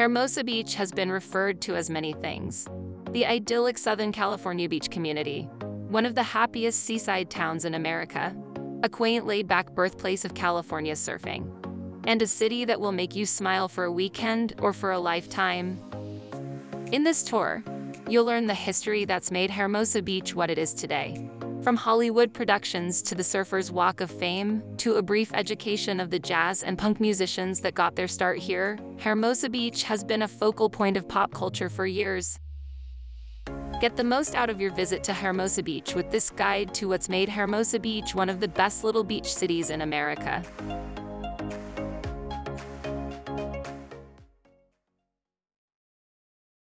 Hermosa Beach has been referred to as many things. The idyllic Southern California beach community, one of the happiest seaside towns in America, a quaint laid-back birthplace of California surfing, and a city that will make you smile for a weekend or for a lifetime. In this tour, you'll learn the history that's made Hermosa Beach what it is today. From Hollywood productions to the Surfer's Walk of Fame, to a brief education of the jazz and punk musicians that got their start here, Hermosa Beach has been a focal point of pop culture for years. Get the most out of your visit to Hermosa Beach with this guide to what's made Hermosa Beach one of the best little beach cities in America.